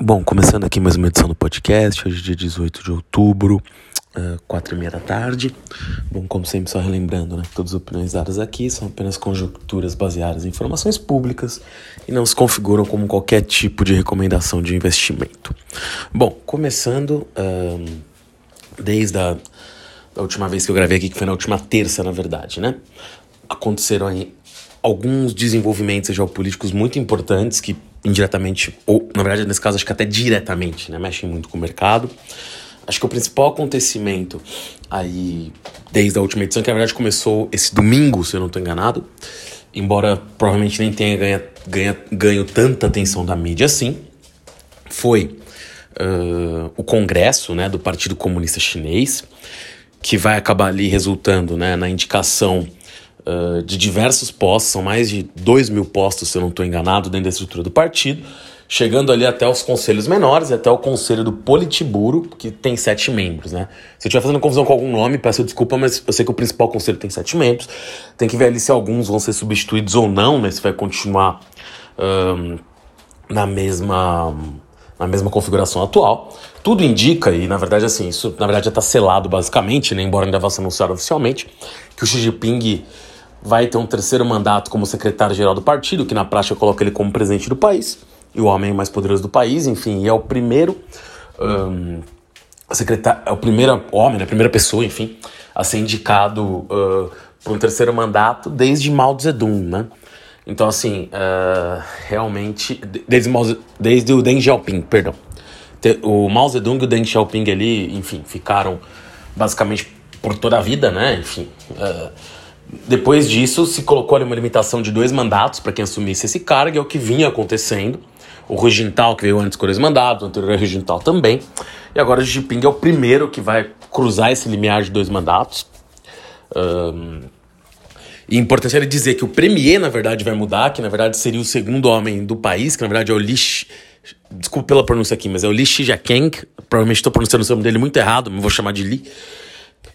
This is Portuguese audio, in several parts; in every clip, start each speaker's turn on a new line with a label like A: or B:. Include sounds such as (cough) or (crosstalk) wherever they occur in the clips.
A: Bom, começando aqui mais uma edição do podcast, hoje é dia 18 de outubro, uh, quatro e meia da tarde. Bom, como sempre, só relembrando, né, todas as opiniões dadas aqui são apenas conjecturas baseadas em informações públicas e não se configuram como qualquer tipo de recomendação de investimento. Bom, começando uh, desde a da última vez que eu gravei aqui, que foi na última terça, na verdade, né? Aconteceram aí alguns desenvolvimentos geopolíticos muito importantes que indiretamente, ou na verdade nesse caso acho que até diretamente, né, mexem muito com o mercado. Acho que o principal acontecimento aí, desde a última edição, que na verdade começou esse domingo, se eu não estou enganado, embora provavelmente nem tenha ganha, ganha, ganho tanta atenção da mídia assim, foi uh, o congresso né, do Partido Comunista Chinês, que vai acabar ali resultando né, na indicação uh, de diversos postos, são mais de 2 mil postos, se eu não estou enganado, dentro da estrutura do partido, chegando ali até os conselhos menores, até o conselho do Politburo, que tem sete membros, né? Se eu estiver fazendo confusão com algum nome, peço desculpa, mas eu sei que o principal conselho tem sete membros. Tem que ver ali se alguns vão ser substituídos ou não, né? Se vai continuar um, na mesma na mesma configuração atual. Tudo indica, e na verdade assim, isso na verdade já está selado basicamente, né, embora ainda vá ser anunciado oficialmente, que o Xi Jinping vai ter um terceiro mandato como secretário-geral do partido, que na prática coloca ele como presidente do país, e o homem mais poderoso do país, enfim, e é o primeiro um, secretário, é o primeiro homem, né, a primeira pessoa, enfim, a ser indicado uh, para um terceiro mandato desde Mao Zedong, né? Então, assim, uh, realmente, desde, desde o Deng Xiaoping, perdão. O Mao Zedong e o Deng Xiaoping ali, enfim, ficaram basicamente por toda a vida, né? Enfim, uh, depois disso, se colocou ali uma limitação de dois mandatos para quem assumisse esse cargo, é o que vinha acontecendo. O Hu Jintao, que veio antes com dois mandatos, o anterior Hu Jintao também. E agora o Jinping é o primeiro que vai cruzar esse limiar de dois mandatos. Um, e importante ele dizer que o premier, na verdade, vai mudar, que na verdade seria o segundo homem do país, que na verdade é o Li... Desculpa pela pronúncia aqui, mas é o Li Shijiakeng. Provavelmente estou pronunciando o nome dele muito errado, mas vou chamar de Li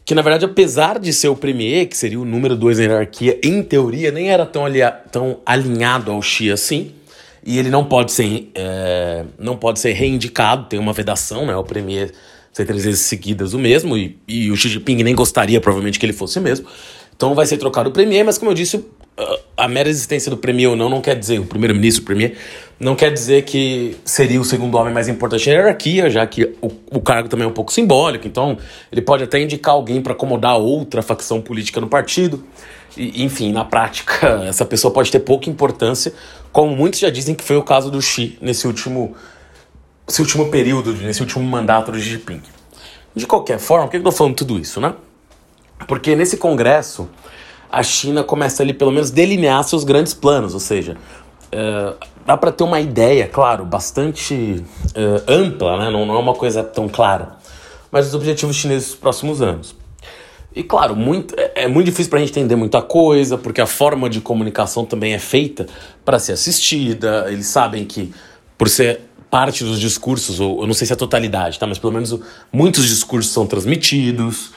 A: que na verdade, apesar de ser o premier, que seria o número dois na hierarquia, em teoria, nem era tão, tão alinhado ao Xi assim. E ele não pode ser, é, não pode ser reindicado, tem uma vedação, né? O premier ser três vezes seguidas o mesmo, e, e o Xi Jinping nem gostaria, provavelmente, que ele fosse mesmo. Então vai ser trocado o premier, mas como eu disse, a mera existência do premier ou não não quer dizer, o primeiro-ministro, o premier, não quer dizer que seria o segundo homem mais importante na hierarquia, já que o, o cargo também é um pouco simbólico, então ele pode até indicar alguém para acomodar outra facção política no partido. E, enfim, na prática, (laughs) essa pessoa pode ter pouca importância, como muitos já dizem que foi o caso do Xi nesse último, nesse último período, nesse último mandato do Xi Jinping. De qualquer forma, por que eu estou falando tudo isso, né? Porque nesse congresso a China começa ali pelo menos delinear seus grandes planos, ou seja, uh, dá para ter uma ideia, claro, bastante uh, ampla, né? não, não é uma coisa tão clara, mas os objetivos chineses dos próximos anos. E claro, muito, é, é muito difícil para a gente entender muita coisa, porque a forma de comunicação também é feita para ser assistida. Eles sabem que, por ser parte dos discursos, ou eu não sei se é a totalidade, tá? mas pelo menos muitos discursos são transmitidos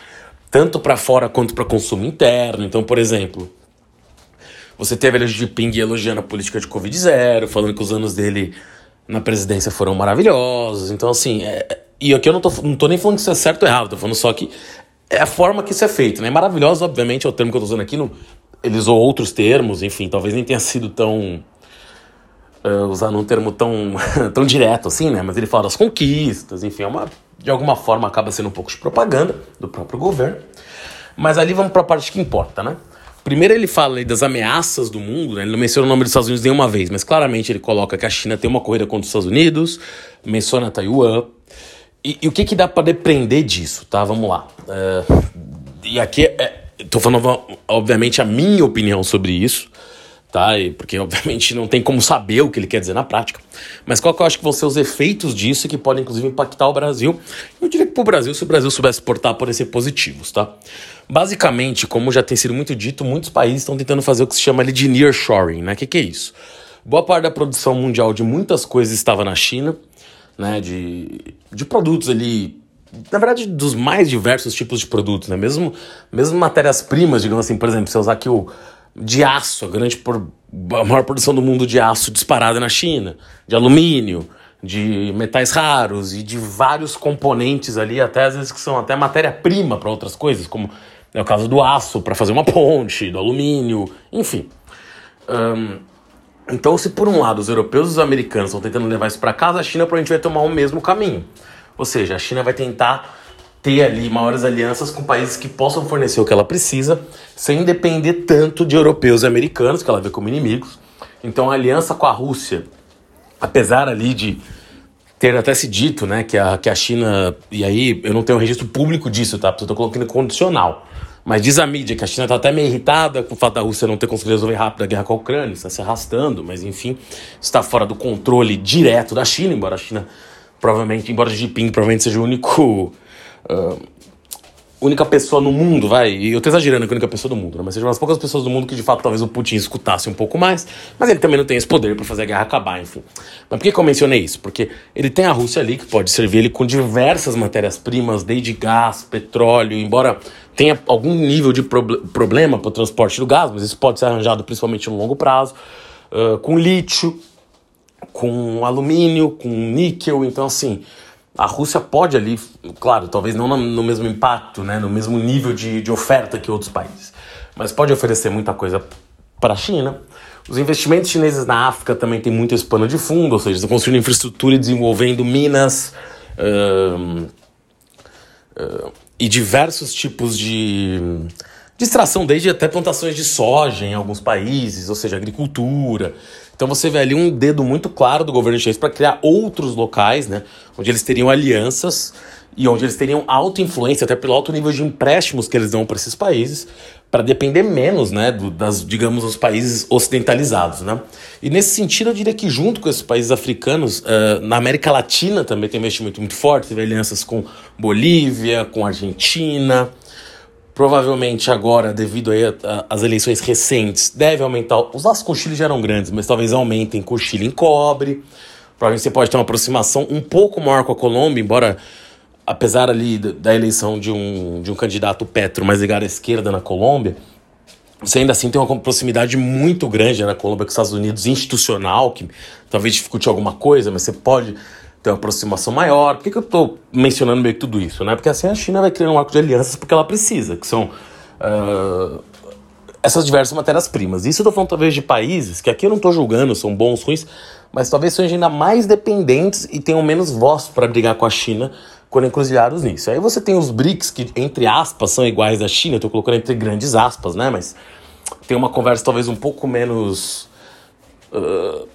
A: tanto para fora quanto para consumo interno. Então, por exemplo, você teve a de Ping elogiando a política de Covid zero, falando que os anos dele na presidência foram maravilhosos. Então, assim, é, e aqui eu não tô, não tô nem falando que isso é certo ou errado, tô falando só que é a forma que isso é feito, né? Maravilhoso, obviamente, é o termo que eu tô usando aqui. No, ele usou outros termos, enfim, talvez nem tenha sido tão. Uh, usando um termo tão, (laughs) tão direto assim, né? Mas ele fala das conquistas, enfim, é uma de alguma forma acaba sendo um pouco de propaganda do próprio governo. Mas ali vamos para a parte que importa, né? Primeiro ele fala das ameaças do mundo, né? ele não menciona o nome dos Estados Unidos nenhuma vez, mas claramente ele coloca que a China tem uma corrida contra os Estados Unidos, menciona Taiwan. E, e o que, que dá para depender disso, tá? Vamos lá. É, e aqui, é, tô falando obviamente a minha opinião sobre isso, tá? E porque obviamente não tem como saber o que ele quer dizer na prática. Mas qual que eu acho que vão ser os efeitos disso que podem inclusive impactar o Brasil? Eu diria que para o Brasil, se o Brasil soubesse portar, podem ser positivos, tá? Basicamente, como já tem sido muito dito, muitos países estão tentando fazer o que se chama ali de nearshoring, né? O que, que é isso? Boa parte da produção mundial de muitas coisas estava na China, né? De, de produtos ali na verdade, dos mais diversos tipos de produtos, né? Mesmo, mesmo matérias-primas, digamos assim, por exemplo, se eu usar aqui o, de aço, a grande por, a maior produção do mundo de aço disparada na China, de alumínio, de metais raros e de vários componentes ali, até às vezes que são até matéria-prima para outras coisas, como é o caso do aço para fazer uma ponte, do alumínio, enfim. Um, então, se por um lado os europeus e os americanos estão tentando levar isso para casa, a China provavelmente vai tomar o mesmo caminho. Ou seja, a China vai tentar ter ali maiores alianças com países que possam fornecer o que ela precisa, sem depender tanto de europeus e americanos, que ela vê como inimigos. Então, a aliança com a Rússia, apesar ali de ter até se dito, né, que a, que a China, e aí eu não tenho um registro público disso, tá? Porque eu tô colocando condicional. Mas diz a mídia que a China está até meio irritada com o fato da Rússia não ter conseguido resolver rápido a guerra com a Ucrânia, está se arrastando, mas enfim, está fora do controle direto da China, embora a China provavelmente, embora Xi Jinping provavelmente seja o único uh, única pessoa no mundo, vai, e eu tô exagerando que a única pessoa do mundo, né? mas seja umas poucas pessoas do mundo que de fato talvez o Putin escutasse um pouco mais, mas ele também não tem esse poder para fazer a guerra acabar, enfim. Mas por que, que eu mencionei isso? Porque ele tem a Rússia ali que pode servir ele com diversas matérias-primas, desde gás, petróleo, embora tenha algum nível de pro problema para o transporte do gás, mas isso pode ser arranjado principalmente no longo prazo, uh, com lítio, com alumínio, com níquel, então assim a Rússia pode ali, claro, talvez não no mesmo impacto, né, no mesmo nível de, de oferta que outros países, mas pode oferecer muita coisa para a China. Os investimentos chineses na África também têm muito esse pano de fundo, ou seja, estão construindo infraestrutura e desenvolvendo minas e diversos tipos de, de extração, desde até plantações de soja em alguns países, ou seja, agricultura. Então você vê ali um dedo muito claro do governo chinês para criar outros locais, né, onde eles teriam alianças e onde eles teriam alta influência, até pelo alto nível de empréstimos que eles dão para esses países, para depender menos, né, do, das, digamos, os países ocidentalizados, né. E nesse sentido, eu diria que junto com esses países africanos, uh, na América Latina também tem investimento muito forte, teve alianças com Bolívia, com Argentina, Provavelmente agora, devido às eleições recentes, deve aumentar. Os laços com o Chile já eram grandes, mas talvez aumentem com o Chile em cobre. Provavelmente você pode ter uma aproximação um pouco maior com a Colômbia, embora, apesar ali da eleição de um, de um candidato Petro mais ligado à esquerda na Colômbia, você ainda assim tem uma proximidade muito grande na Colômbia com os Estados Unidos institucional, que talvez dificulte alguma coisa, mas você pode ter uma aproximação maior. Por que, que eu estou mencionando meio que tudo isso? Né? Porque assim a China vai criando um arco de alianças porque ela precisa, que são uh, essas diversas matérias-primas. Isso eu estou falando talvez de países que aqui eu não estou julgando, são bons, ruins, mas talvez sejam ainda mais dependentes e tenham menos voz para brigar com a China quando encruzilhados nisso. Aí você tem os BRICS, que entre aspas são iguais à China, estou colocando entre grandes aspas, né? Mas tem uma conversa talvez um pouco menos. Uh,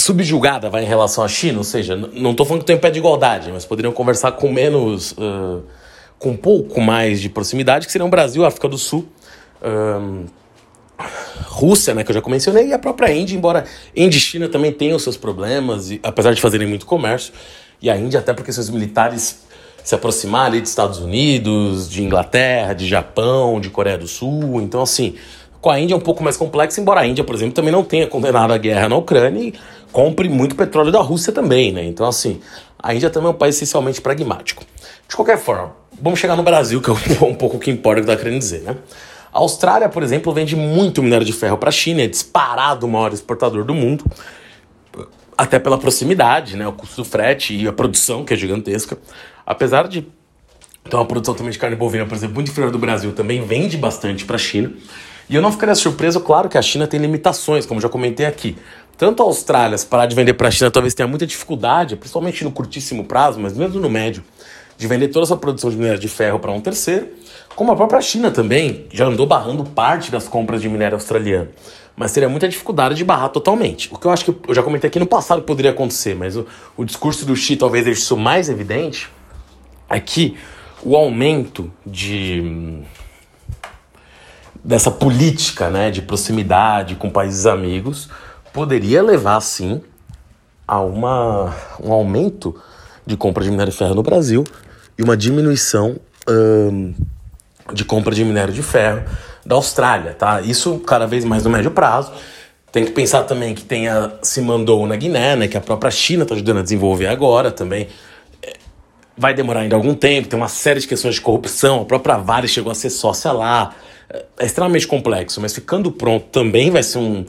A: subjugada vai em relação à China, ou seja, não estou falando que tem pé de igualdade, mas poderiam conversar com menos, uh, com um pouco mais de proximidade, que seriam Brasil, África do Sul, Rússia, né, que eu já mencionei, e a própria Índia, embora Índia e China também tenham seus problemas, e, apesar de fazerem muito comércio, e a Índia até porque seus militares se aproximarem dos Estados Unidos, de Inglaterra, de Japão, de Coreia do Sul, então assim, com a Índia é um pouco mais complexo, embora a Índia, por exemplo, também não tenha condenado a guerra na Ucrânia e compre muito petróleo da Rússia também, né? Então, assim, a Índia também é um país essencialmente pragmático. De qualquer forma, vamos chegar no Brasil, que é um (laughs) pouco o que importa o que está querendo dizer, né? A Austrália, por exemplo, vende muito minério de ferro para a China, é disparado o maior exportador do mundo, até pela proximidade, né? O custo do frete e a produção, que é gigantesca. Apesar de ter uma produção também de carne bovina, por exemplo, muito inferior do Brasil, também vende bastante para a China. E eu não ficaria surpreso, claro que a China tem limitações, como já comentei aqui. Tanto a Austrália, se parar de vender para a China, talvez tenha muita dificuldade, principalmente no curtíssimo prazo, mas mesmo no médio, de vender toda essa produção de minério de ferro para um terceiro, como a própria China também já andou barrando parte das compras de minério australiano. Mas teria muita dificuldade de barrar totalmente. O que eu acho que eu já comentei aqui no passado que poderia acontecer, mas o, o discurso do Xi talvez deixe isso mais evidente, é que o aumento de dessa política né, de proximidade com países amigos poderia levar, sim, a uma, um aumento de compra de minério de ferro no Brasil e uma diminuição hum, de compra de minério de ferro da Austrália, tá? Isso cada vez mais no médio prazo. Tem que pensar também que tem a mandou na Guiné, né, que a própria China está ajudando a desenvolver agora também. É, vai demorar ainda algum tempo, tem uma série de questões de corrupção, a própria Vale chegou a ser sócia lá é extremamente complexo, mas ficando pronto também vai ser um,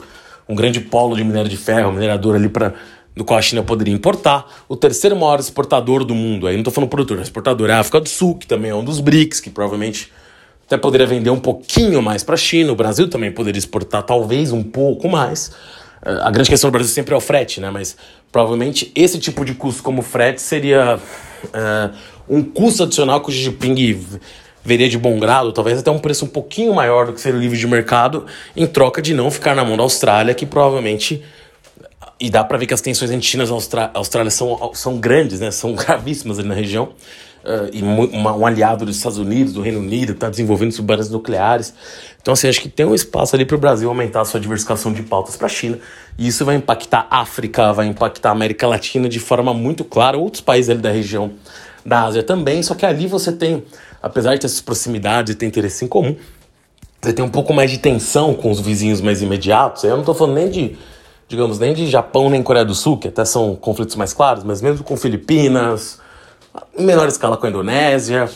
A: um grande polo de minério de ferro, minerador ali para do qual a China poderia importar. O terceiro maior exportador do mundo, aí não estou falando produtor, exportador é a África do Sul, que também é um dos BRICS, que provavelmente até poderia vender um pouquinho mais para a China. O Brasil também poderia exportar talvez um pouco mais. Eh, a grande questão do Brasil sempre é o frete, né? Mas provavelmente esse tipo de custo como frete seria uh, um custo adicional que o Xi Jinping veria de bom grado, talvez até um preço um pouquinho maior do que ser livre de mercado, em troca de não ficar na mão da Austrália, que provavelmente e dá para ver que as tensões entre China e Austrália, são, são grandes, né? São (laughs) gravíssimas ali na região. Uh, e uma, um aliado dos Estados Unidos, do Reino Unido, está desenvolvendo submarinos nucleares. Então, assim, acho que tem um espaço ali para o Brasil aumentar a sua diversificação de pautas para a China. E isso vai impactar a África, vai impactar a América Latina de forma muito clara, outros países ali da região da Ásia também. Só que ali você tem, apesar de ter essas proximidades e ter interesse em comum, você tem um pouco mais de tensão com os vizinhos mais imediatos. Eu não estou falando nem de digamos, nem de Japão nem Coreia do Sul, que até são conflitos mais claros, mas mesmo com Filipinas, em menor escala com a Indonésia.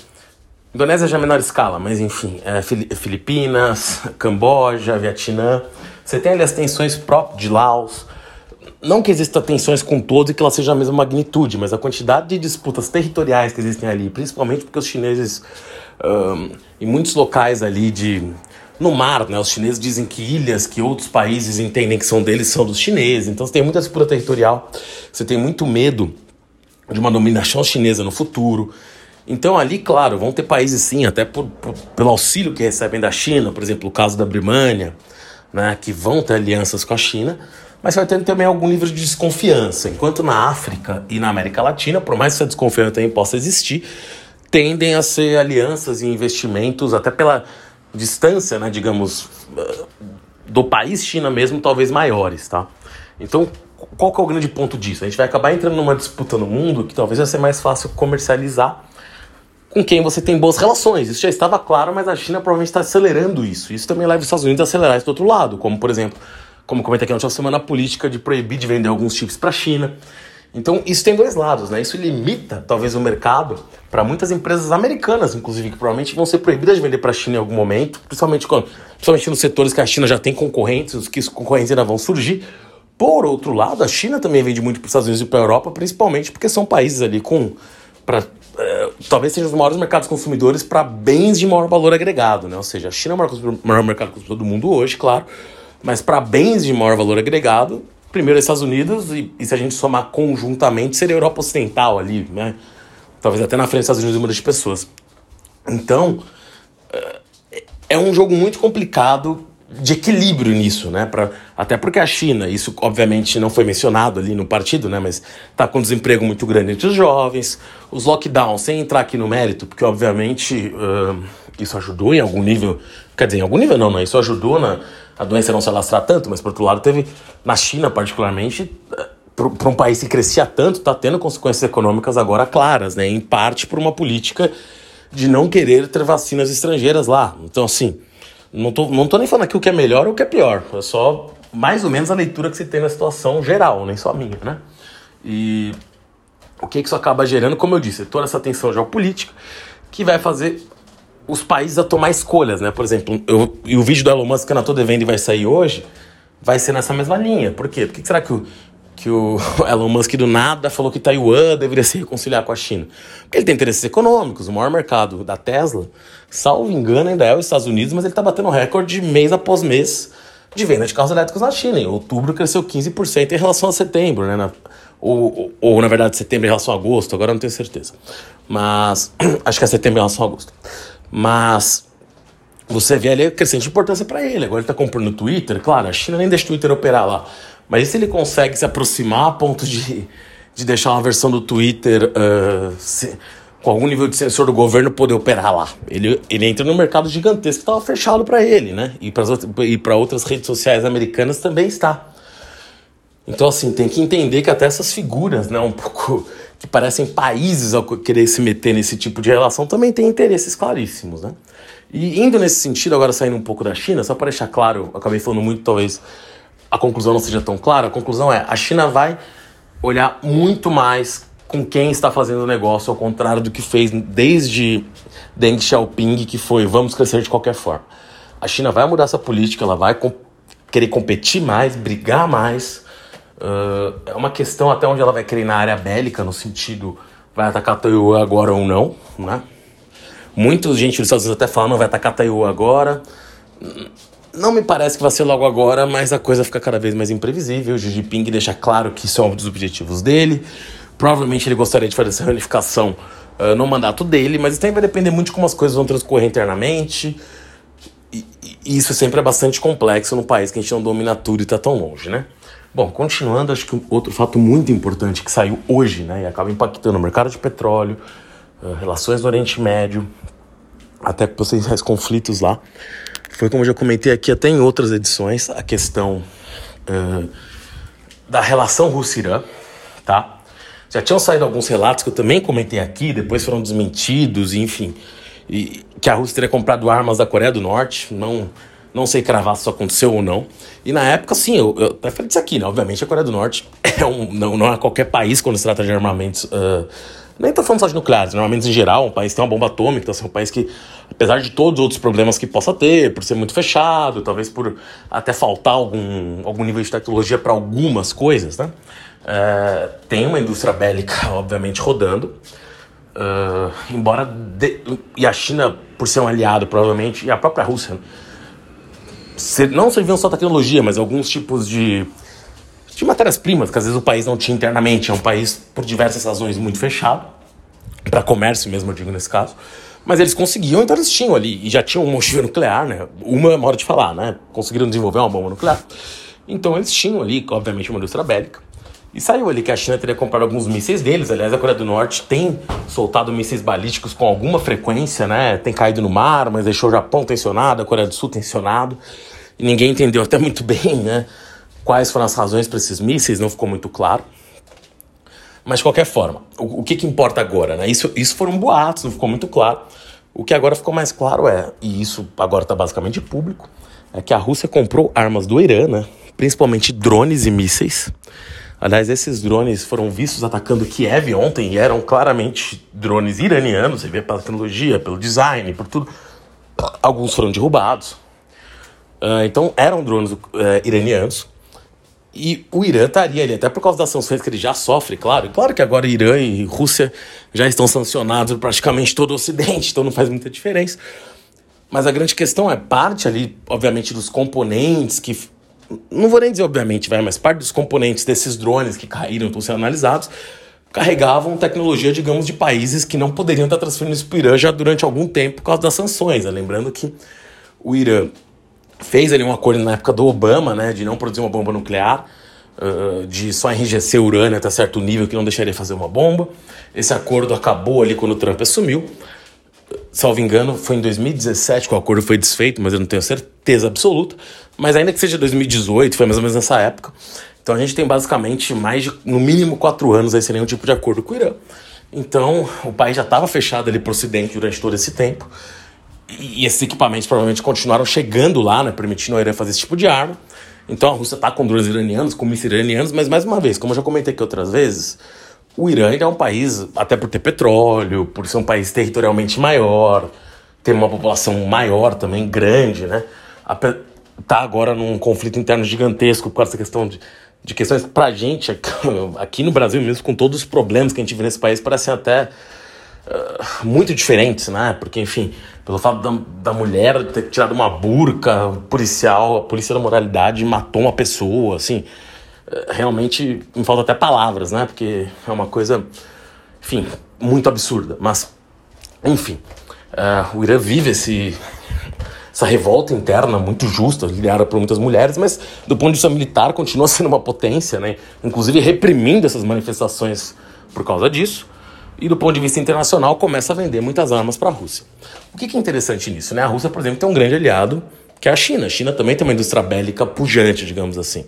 A: Indonésia já é menor escala, mas enfim, é, Filipinas, Camboja, Vietnã. Você tem ali as tensões próprias de Laos. Não que existam tensões com todos e que elas sejam a mesma magnitude, mas a quantidade de disputas territoriais que existem ali, principalmente porque os chineses, um, em muitos locais ali de no mar, né? Os chineses dizem que ilhas que outros países entendem que são deles são dos chineses. Então você tem muita disputa territorial, você tem muito medo de uma dominação chinesa no futuro. Então ali, claro, vão ter países sim, até por, por, pelo auxílio que recebem da China, por exemplo, o caso da Birmania, né, que vão ter alianças com a China, mas vai ter também algum nível de desconfiança. Enquanto na África e na América Latina, por mais que essa desconfiança também possa existir, tendem a ser alianças e investimentos, até pela distância, né, digamos, do país China mesmo, talvez maiores, tá? Então, qual que é o grande ponto disso? A gente vai acabar entrando numa disputa no mundo que talvez vai ser mais fácil comercializar com quem você tem boas relações. Isso já estava claro, mas a China provavelmente está acelerando isso. Isso também leva os Estados Unidos a acelerar isso do outro lado, como por exemplo, como comentei aqui na última semana, a política de proibir de vender alguns chips para a China. Então, isso tem dois lados, né? Isso limita, talvez, o mercado para muitas empresas americanas, inclusive, que provavelmente vão ser proibidas de vender para a China em algum momento, principalmente, quando, principalmente nos setores que a China já tem concorrentes, os que concorrentes ainda vão surgir. Por outro lado, a China também vende muito para os Estados Unidos e para a Europa, principalmente porque são países ali com. Pra, é, talvez sejam os maiores mercados consumidores para bens de maior valor agregado, né? Ou seja, a China é o maior, maior mercado consumidor do mundo hoje, claro, mas para bens de maior valor agregado, primeiro Estados Unidos e, e, se a gente somar conjuntamente seria a Europa Ocidental ali, né? Talvez até na frente dos Estados Unidos o número de pessoas. Então, é, é um jogo muito complicado de equilíbrio nisso, né? Pra, até porque a China, isso obviamente não foi mencionado ali no partido, né? Mas tá com desemprego muito grande entre os jovens, os lockdowns, sem entrar aqui no mérito, porque obviamente uh, isso ajudou em algum nível, quer dizer, em algum nível não, né? Isso ajudou na a doença não se alastrar tanto, mas por outro lado teve, na China particularmente, eh, para um país que crescia tanto, está tendo consequências econômicas agora claras, né? Em parte por uma política de não querer ter vacinas estrangeiras lá. Então, assim, não tô, não tô nem falando aqui o que é melhor ou o que é pior. É só mais ou menos a leitura que se tem na situação geral, nem só a minha, né? E o que isso acaba gerando, como eu disse, toda essa tensão geopolítica que vai fazer os países a tomar escolhas, né? Por exemplo, eu, e o vídeo do Elon Musk que eu não tô devendo e vai sair hoje, vai ser nessa mesma linha. Por quê? Por que será que o, que o (laughs) Elon Musk do nada falou que Taiwan deveria se reconciliar com a China? Porque ele tem interesses econômicos, o maior mercado da Tesla, salvo engano, ainda é os Estados Unidos, mas ele está batendo recorde mês após mês de venda de carros elétricos na China. Em outubro cresceu 15% em relação a setembro, né? Na, ou, ou, ou, na verdade, setembro em relação a agosto, agora não tenho certeza. Mas (clears throat) acho que é setembro em relação a agosto. Mas você vê ali a crescente importância para ele. Agora ele está comprando no Twitter, claro, a China nem deixa o Twitter operar lá. Mas e se ele consegue se aproximar a ponto de, de deixar uma versão do Twitter uh, se, com algum nível de sensor do governo poder operar lá? Ele, ele entra no mercado gigantesco que estava fechado para ele, né? E para outras redes sociais americanas também está. Então, assim, tem que entender que até essas figuras, né, um pouco que parecem países ao querer se meter nesse tipo de relação, também têm interesses claríssimos, né? E indo nesse sentido, agora saindo um pouco da China, só para deixar claro, acabei falando muito, talvez a conclusão não seja tão clara, a conclusão é, a China vai olhar muito mais com quem está fazendo o negócio, ao contrário do que fez desde Deng Xiaoping, que foi vamos crescer de qualquer forma. A China vai mudar essa política, ela vai querer competir mais, brigar mais, Uh, é uma questão até onde ela vai querer na área bélica, no sentido vai atacar Taiwan agora ou não, né? Muita gente dos Estados Unidos até falam, não vai atacar Taiwan agora. Não me parece que vai ser logo agora, mas a coisa fica cada vez mais imprevisível. O Xi Jinping deixa claro que isso é um dos objetivos dele. Provavelmente ele gostaria de fazer essa reunificação uh, no mandato dele, mas isso também vai depender muito de como as coisas vão transcorrer internamente. E, e isso sempre é bastante complexo num país que a gente não domina tudo e está tão longe, né? Bom, continuando, acho que outro fato muito importante que saiu hoje, né, e acaba impactando o mercado de petróleo, uh, relações no Oriente Médio, até potenciais conflitos lá, foi como eu já comentei aqui até em outras edições, a questão uh, da relação Rússia-Irã, tá? Já tinham saído alguns relatos que eu também comentei aqui, depois foram desmentidos, enfim, e, que a Rússia teria comprado armas da Coreia do Norte, não, não sei cravar se isso aconteceu ou não. E na época, sim, eu, eu até falei disso aqui, né? Obviamente a Coreia do Norte (laughs) é um, não, não é qualquer país quando se trata de armamentos. Uh, nem tô falando só de nucleares, normalmente em geral, um país tem uma bomba atômica, então assim, um país que, apesar de todos os outros problemas que possa ter, por ser muito fechado, talvez por até faltar algum, algum nível de tecnologia para algumas coisas, né? É, tem uma indústria bélica, (laughs) obviamente, rodando. Uh, embora de, e a China, por ser um aliado, provavelmente, e a própria Rússia, não serviam só tecnologia, mas alguns tipos de, de matérias-primas que às vezes o país não tinha internamente. É um país, por diversas razões, muito fechado, para comércio mesmo, eu digo nesse caso. Mas eles conseguiam, então eles tinham ali, e já tinham uma ogiva nuclear, né? Uma é hora de falar, né? Conseguiram desenvolver uma bomba nuclear. Então eles tinham ali, obviamente, uma indústria bélica. E saiu ali que a China teria comprado alguns mísseis deles. Aliás, a Coreia do Norte tem soltado mísseis balísticos com alguma frequência, né? Tem caído no mar, mas deixou o Japão tensionado, a Coreia do Sul tensionado. E ninguém entendeu até muito bem, né? Quais foram as razões para esses mísseis, não ficou muito claro. Mas de qualquer forma, o, o que, que importa agora, né? Isso, isso foram boatos, não ficou muito claro. O que agora ficou mais claro é, e isso agora está basicamente público, é que a Rússia comprou armas do Irã, né? Principalmente drones e mísseis Aliás, esses drones foram vistos atacando Kiev ontem e eram claramente drones iranianos, você vê pela tecnologia, pelo design, por tudo. Alguns foram derrubados. Uh, então eram drones uh, iranianos. E o Irã estaria ali, até por causa das sanções que ele já sofre, claro. Claro que agora Irã e Rússia já estão sancionados praticamente todo o Ocidente, então não faz muita diferença. Mas a grande questão é parte ali, obviamente, dos componentes que não vou nem dizer obviamente, vai, mas parte dos componentes desses drones que caíram, estão sendo analisados, carregavam tecnologia, digamos, de países que não poderiam estar transferindo isso para o Irã já durante algum tempo por causa das sanções. Né? Lembrando que o Irã fez ali um acordo na época do Obama, né, de não produzir uma bomba nuclear, uh, de só enrijecer urânio até certo nível que não deixaria fazer uma bomba. Esse acordo acabou ali quando o Trump assumiu salvo engano, foi em 2017 que o acordo foi desfeito, mas eu não tenho certeza absoluta. Mas ainda que seja 2018, foi mais ou menos nessa época. Então a gente tem basicamente mais de, no mínimo, quatro anos aí sem nenhum tipo de acordo com o Irã. Então o país já estava fechado ali para o Ocidente durante todo esse tempo. E esses equipamentos provavelmente continuaram chegando lá, né, permitindo ao Irã fazer esse tipo de arma. Então a Rússia está com drones iranianos, com mísseis iranianos, mas mais uma vez, como eu já comentei aqui outras vezes, o Irã é um país, até por ter petróleo, por ser um país territorialmente maior, ter uma população maior também, grande, né? Tá agora num conflito interno gigantesco por causa dessa questão de, de questões que pra gente, (laughs) aqui no Brasil mesmo, com todos os problemas que a gente vê nesse país, parecem até uh, muito diferentes, né? Porque, enfim, pelo fato da, da mulher ter tirado uma burca policial, a polícia da moralidade matou uma pessoa, assim realmente me falta até palavras, né? Porque é uma coisa, enfim, muito absurda. Mas, enfim, uh, o Irã vive esse, essa revolta interna muito justa, liderada por muitas mulheres, mas do ponto de vista militar continua sendo uma potência, né? Inclusive reprimindo essas manifestações por causa disso. E do ponto de vista internacional começa a vender muitas armas para a Rússia. O que, que é interessante nisso, né? A Rússia, por exemplo, tem um grande aliado que é a China. A China também tem uma indústria bélica pujante, digamos assim.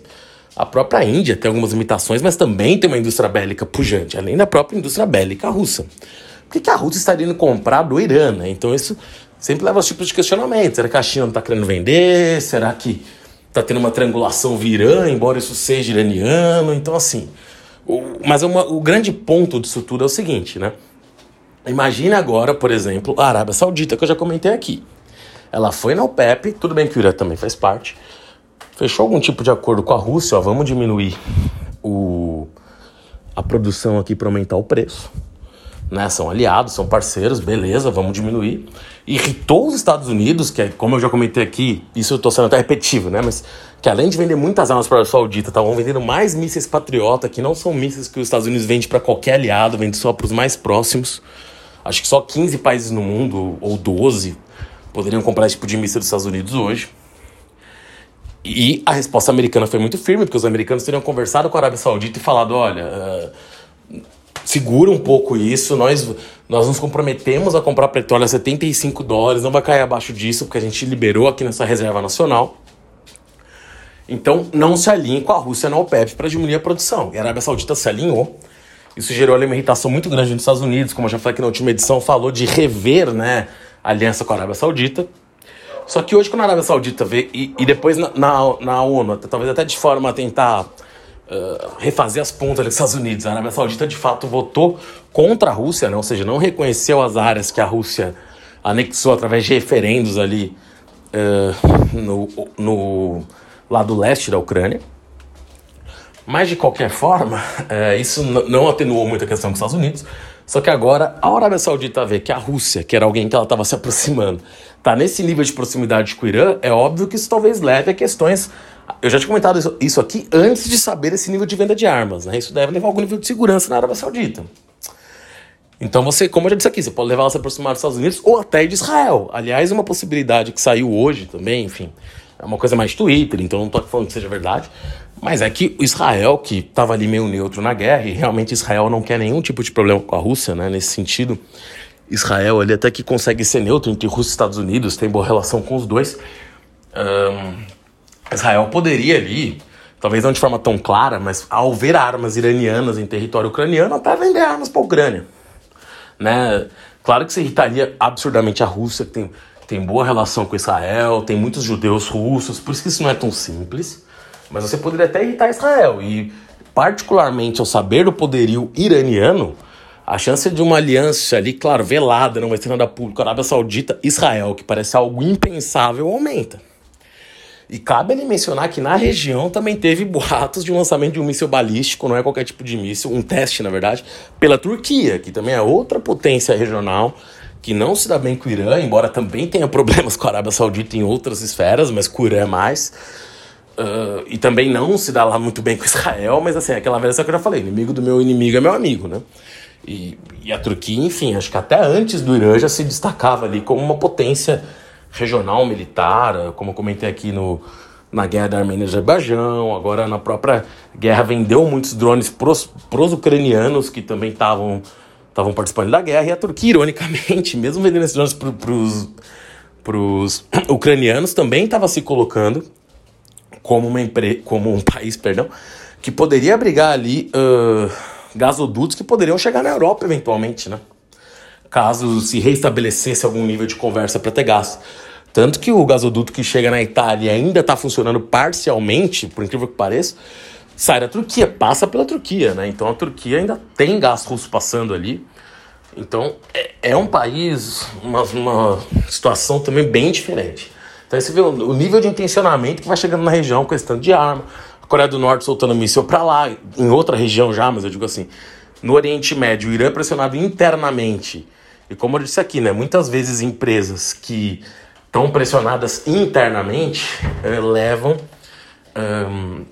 A: A própria Índia tem algumas limitações, mas também tem uma indústria bélica pujante, além da própria indústria bélica russa. Por que, a Rússia estaria indo comprar do Irã? Né? Então isso sempre leva a tipos de questionamento. Será que a China não está querendo vender? Será que está tendo uma triangulação via embora isso seja iraniano? Então assim... O, mas uma, o grande ponto disso tudo é o seguinte, né? Imagine agora, por exemplo, a Arábia Saudita, que eu já comentei aqui. Ela foi na OPEP, tudo bem que o Irã também faz parte, fechou algum tipo de acordo com a Rússia, ó, vamos diminuir o, a produção aqui para aumentar o preço. Né, são aliados, são parceiros, beleza, vamos diminuir. Irritou os Estados Unidos, que é, como eu já comentei aqui, isso eu estou sendo até repetitivo, né? Mas que além de vender muitas armas para a Arábia Saudita, estavam vendendo mais mísseis patriota, que não são mísseis que os Estados Unidos vende para qualquer aliado, vende só para os mais próximos. Acho que só 15 países no mundo, ou 12, poderiam comprar esse tipo de míssil dos Estados Unidos hoje. E a resposta americana foi muito firme, porque os americanos teriam conversado com a Arábia Saudita e falado: olha, uh, segura um pouco isso, nós, nós nos comprometemos a comprar petróleo a 75 dólares, não vai cair abaixo disso, porque a gente liberou aqui nessa reserva nacional. Então não se alinhe com a Rússia na OPEP para diminuir a produção. E a Arábia Saudita se alinhou. Isso gerou ali uma irritação muito grande nos Estados Unidos, como eu já falei aqui na última edição, falou de rever né, a aliança com a Arábia Saudita. Só que hoje, quando a Arábia Saudita vê, e, e depois na, na, na, ONU, talvez até de forma a tentar uh, refazer as pontas dos Estados Unidos, a Arábia Saudita de fato votou contra a Rússia, né? ou seja, não reconheceu as áreas que a Rússia anexou através de referendos ali uh, no, no lado leste da Ucrânia. Mas de qualquer forma, é, (laughs) isso não atenuou muito a questão com os Estados Unidos. Só que agora a Arábia Saudita vê que a Rússia, que era alguém que ela estava se aproximando, está nesse nível de proximidade com o Irã, é óbvio que isso talvez leve a questões. Eu já tinha comentado isso, aqui antes de saber esse nível de venda de armas. Né? Isso deve levar algum nível de segurança na Arábia Saudita. Então você, como eu já disse aqui, você pode levar ela a se aproximar dos Estados Unidos ou até de Israel. Aliás, uma possibilidade que saiu hoje também, enfim, é uma coisa mais Twitter, então não estou falando que seja verdade, mas é que Israel, que estava ali meio neutro na guerra, e realmente Israel não quer nenhum tipo de problema com a Rússia, né? Nesse sentido, Israel ali até que consegue ser neutro entre Rússia e Estados Unidos, tem boa relação com os dois. Um, Israel poderia ali, talvez não de forma tão clara, mas ao ver armas iranianas em território ucraniano, até vender armas para a Ucrânia. Né? Claro que se irritaria absurdamente a Rússia, que tem, tem boa relação com Israel, tem muitos judeus russos, por isso que isso não é tão simples. Mas você poderia até irritar Israel. E, particularmente ao saber do poderio iraniano, a chance de uma aliança ali, claro, velada, não vai ser nada público, Arábia Saudita, Israel, que parece algo impensável, aumenta. E cabe ali mencionar que na região também teve boatos de um lançamento de um míssil balístico, não é qualquer tipo de míssil, um teste, na verdade, pela Turquia, que também é outra potência regional que não se dá bem com o Irã, embora também tenha problemas com a Arábia Saudita em outras esferas, mas com o Irã é mais. Uh, e também não se dá lá muito bem com (laughs) Israel, mas assim, aquela velha que eu já falei, inimigo do meu inimigo é meu amigo, né? E, e, a Turquia, enfim, acho que até antes do Irã já se destacava ali como uma potência regional militar, como eu comentei aqui no, na guerra da Armênia e Azerbaijão, agora na própria guerra vendeu muitos drones pros, pros ucranianos que também estavam estavam participando da guerra, e a Turquia, ironicamente, (laughs) mesmo vendendo esses drones para os (clears throat) ucranianos, também estava se colocando como, uma empre... como um país perdão, que poderia abrigar ali uh, gasodutos que poderiam chegar na Europa eventualmente, né? Caso se reestabelecesse algum nível de conversa para ter gás. Tanto que o gasoduto que chega na Itália ainda está funcionando parcialmente, por incrível que pareça, sai da Turquia, passa pela Turquia, né? Então a Turquia ainda tem gás russo passando ali. Então é, é um país, uma, uma situação também bem diferente. Então você vê o, nível de intencionamento que vai chegando na região, questão de arma. A Coreia do Norte soltando míssil para lá, em outra região já, mas eu digo assim, no Oriente Médio, o Irã é pressionado internamente. E como eu disse aqui, né, muitas vezes empresas que estão pressionadas internamente eh, levam. Um,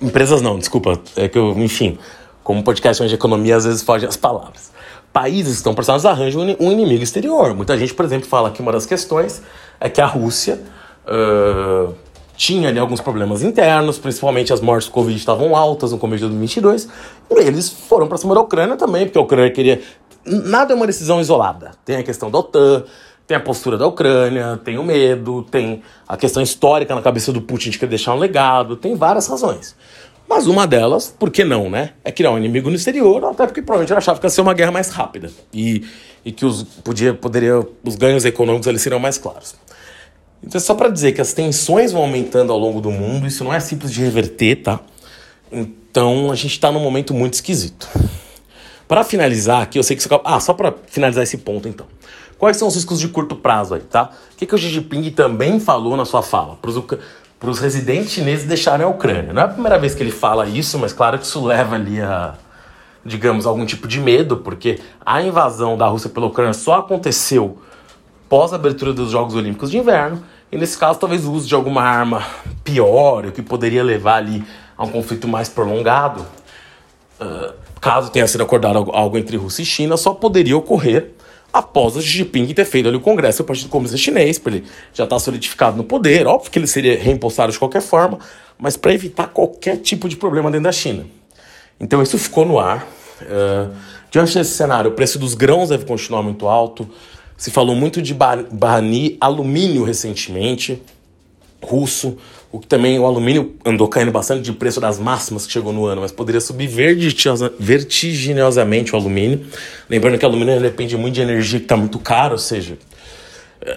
A: (laughs) empresas não, desculpa, é que eu, enfim, como podcast de economia, às vezes fogem as palavras. Países estão pressionados arranjam um inimigo exterior. Muita gente, por exemplo, fala que uma das questões é que a Rússia uh, tinha ali alguns problemas internos, principalmente as mortes do Covid estavam altas no começo de 2022, e eles foram para cima da Ucrânia também, porque a Ucrânia queria. Nada é uma decisão isolada. Tem a questão da OTAN, tem a postura da Ucrânia, tem o medo, tem a questão histórica na cabeça do Putin de querer deixar um legado, tem várias razões. Mas uma delas, por que não, né? É criar um inimigo no exterior, até porque provavelmente ele achava que ia ser uma guerra mais rápida e, e que os, podia, poderia, os ganhos econômicos ali seriam mais claros. Então é só para dizer que as tensões vão aumentando ao longo do mundo, isso não é simples de reverter, tá? Então a gente está num momento muito esquisito. Para finalizar aqui, eu sei que você. Ah, só para finalizar esse ponto então. Quais são os riscos de curto prazo aí, tá? O que, que o Xi Jinping também falou na sua fala? para os residentes chineses deixarem a Ucrânia. Não é a primeira vez que ele fala isso, mas claro que isso leva ali a, digamos, algum tipo de medo, porque a invasão da Rússia pela Ucrânia só aconteceu pós a abertura dos Jogos Olímpicos de Inverno, e nesse caso talvez o uso de alguma arma pior, o que poderia levar ali a um conflito mais prolongado, uh, caso tenha sido acordado algo entre Rússia e China, só poderia ocorrer após o Xi Jinping ter feito ali o Congresso do Partido Comunista Chinês, para ele já estar tá solidificado no poder. Óbvio que ele seria reimpostado de qualquer forma, mas para evitar qualquer tipo de problema dentro da China. Então isso ficou no ar. Uh, diante desse cenário, o preço dos grãos deve continuar muito alto. Se falou muito de banir alumínio recentemente, russo, o que também o alumínio andou caindo bastante de preço das máximas que chegou no ano, mas poderia subir vertiginosamente o alumínio. Lembrando que o alumínio depende muito de energia que está muito caro, ou seja,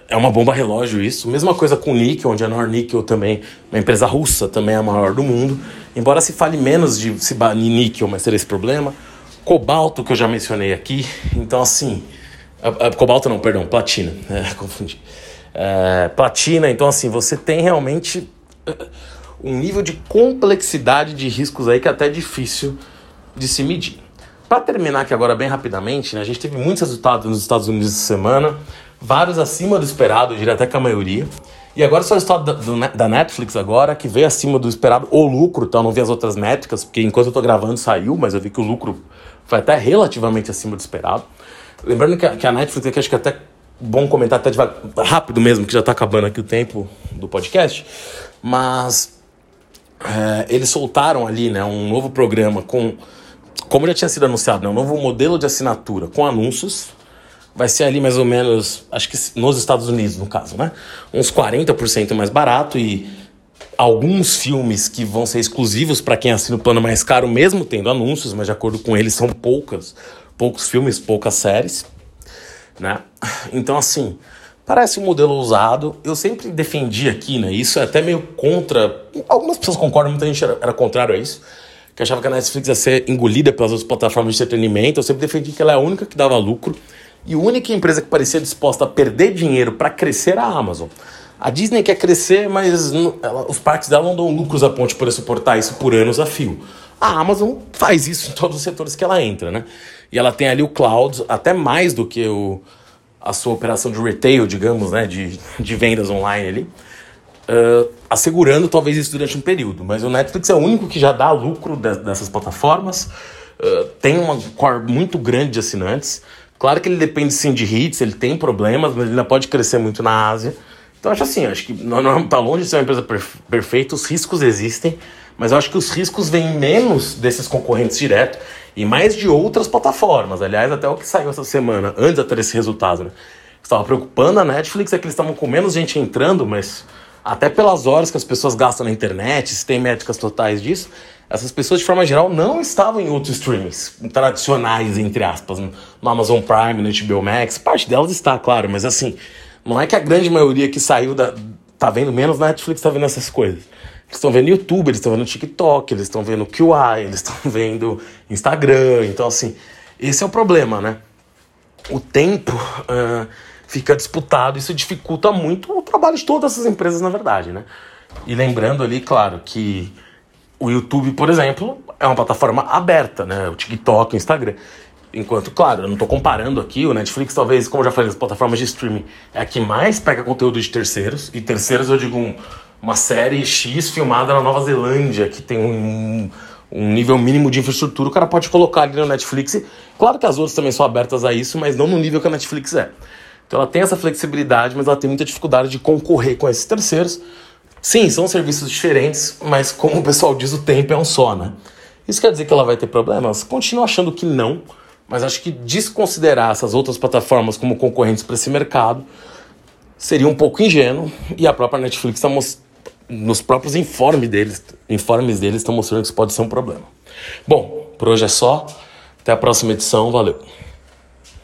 A: é uma bomba relógio isso. Mesma coisa com o níquel, onde a Nornickel também, uma empresa russa, também é a maior do mundo. Embora se fale menos de se banir níquel, mas seria esse problema. Cobalto, que eu já mencionei aqui. Então, assim, a, a, cobalto não, perdão, platina. (laughs) É, confundi. É, platina, então assim, você tem realmente um nível de complexidade de riscos aí que é até difícil de se medir. Para terminar aqui agora bem rapidamente, né, a gente teve muitos resultados nos Estados Unidos essa semana, vários acima do esperado, eu diria até que a maioria. E agora só o resultado da, da Netflix agora, que veio acima do esperado, o lucro, então não vi as outras métricas, porque enquanto eu tô gravando saiu, mas eu vi que o lucro foi até relativamente acima do esperado. Lembrando que a, que a Netflix aqui, acho que é até bom comentar até devagar, rápido mesmo, que já está acabando aqui o tempo do podcast, mas é, eles soltaram ali né, um novo programa com, como já tinha sido anunciado, né, um novo modelo de assinatura com anúncios. Vai ser ali mais ou menos, acho que nos Estados Unidos, no caso, né? Uns 40% mais barato e alguns filmes que vão ser exclusivos para quem assina o plano mais caro, mesmo tendo anúncios, mas de acordo com eles são poucas poucos filmes, poucas séries, né? Então, assim, parece um modelo ousado. Eu sempre defendi aqui, né? Isso é até meio contra. Algumas pessoas concordam, muita gente era, era contrário a isso. Que achava que a Netflix ia ser engolida pelas outras plataformas de entretenimento. Eu sempre defendi que ela é a única que dava lucro. E a única empresa que parecia disposta a perder dinheiro para crescer era a Amazon. A Disney quer crescer, mas ela, os parques dela não dão lucros a ponte para suportar isso por anos a fio. A Amazon faz isso em todos os setores que ela entra, né? E ela tem ali o cloud, até mais do que o, a sua operação de retail, digamos, né? De, de vendas online ali. Uh, assegurando talvez isso durante um período. Mas o Netflix é o único que já dá lucro de, dessas plataformas. Uh, tem uma core muito grande de assinantes. Claro que ele depende sim de hits, ele tem problemas, mas ele ainda pode crescer muito na Ásia. Então acho assim, acho que não, não tá longe de ser uma empresa perfeita, os riscos existem, mas eu acho que os riscos vêm menos desses concorrentes direto e mais de outras plataformas. Aliás, até o que saiu essa semana, antes ter esse resultado, né? Estava preocupando a Netflix é que eles estavam com menos gente entrando, mas até pelas horas que as pessoas gastam na internet, se tem métricas totais disso, essas pessoas de forma geral não estavam em outros streamings tradicionais, entre aspas, no Amazon Prime, no HBO Max. Parte delas está, claro, mas assim, não é que a grande maioria que saiu da, tá vendo menos Netflix, tá vendo essas coisas. Eles estão vendo YouTube, eles estão vendo TikTok, eles estão vendo QI, eles estão (laughs) vendo Instagram. Então, assim, esse é o problema, né? O tempo uh, fica disputado, isso dificulta muito o trabalho de todas essas empresas, na verdade, né? E lembrando ali, claro, que o YouTube, por exemplo, é uma plataforma aberta, né? O TikTok, o Instagram. Enquanto, claro, eu não estou comparando aqui, o Netflix talvez, como eu já falei, as plataformas de streaming é a que mais pega conteúdo de terceiros, e terceiros eu digo um, uma série X filmada na Nova Zelândia, que tem um, um nível mínimo de infraestrutura, o cara pode colocar ali no Netflix. Claro que as outras também são abertas a isso, mas não no nível que a Netflix é. Então ela tem essa flexibilidade, mas ela tem muita dificuldade de concorrer com esses terceiros. Sim, são serviços diferentes, mas como o pessoal diz, o tempo é um só, né? Isso quer dizer que ela vai ter problemas? Continuo achando que não, mas acho que desconsiderar essas outras plataformas como concorrentes para esse mercado seria um pouco ingênuo e a própria Netflix está nos próprios informes deles, informes deles estão mostrando que isso pode ser um problema. Bom, por hoje é só. Até a próxima edição. Valeu.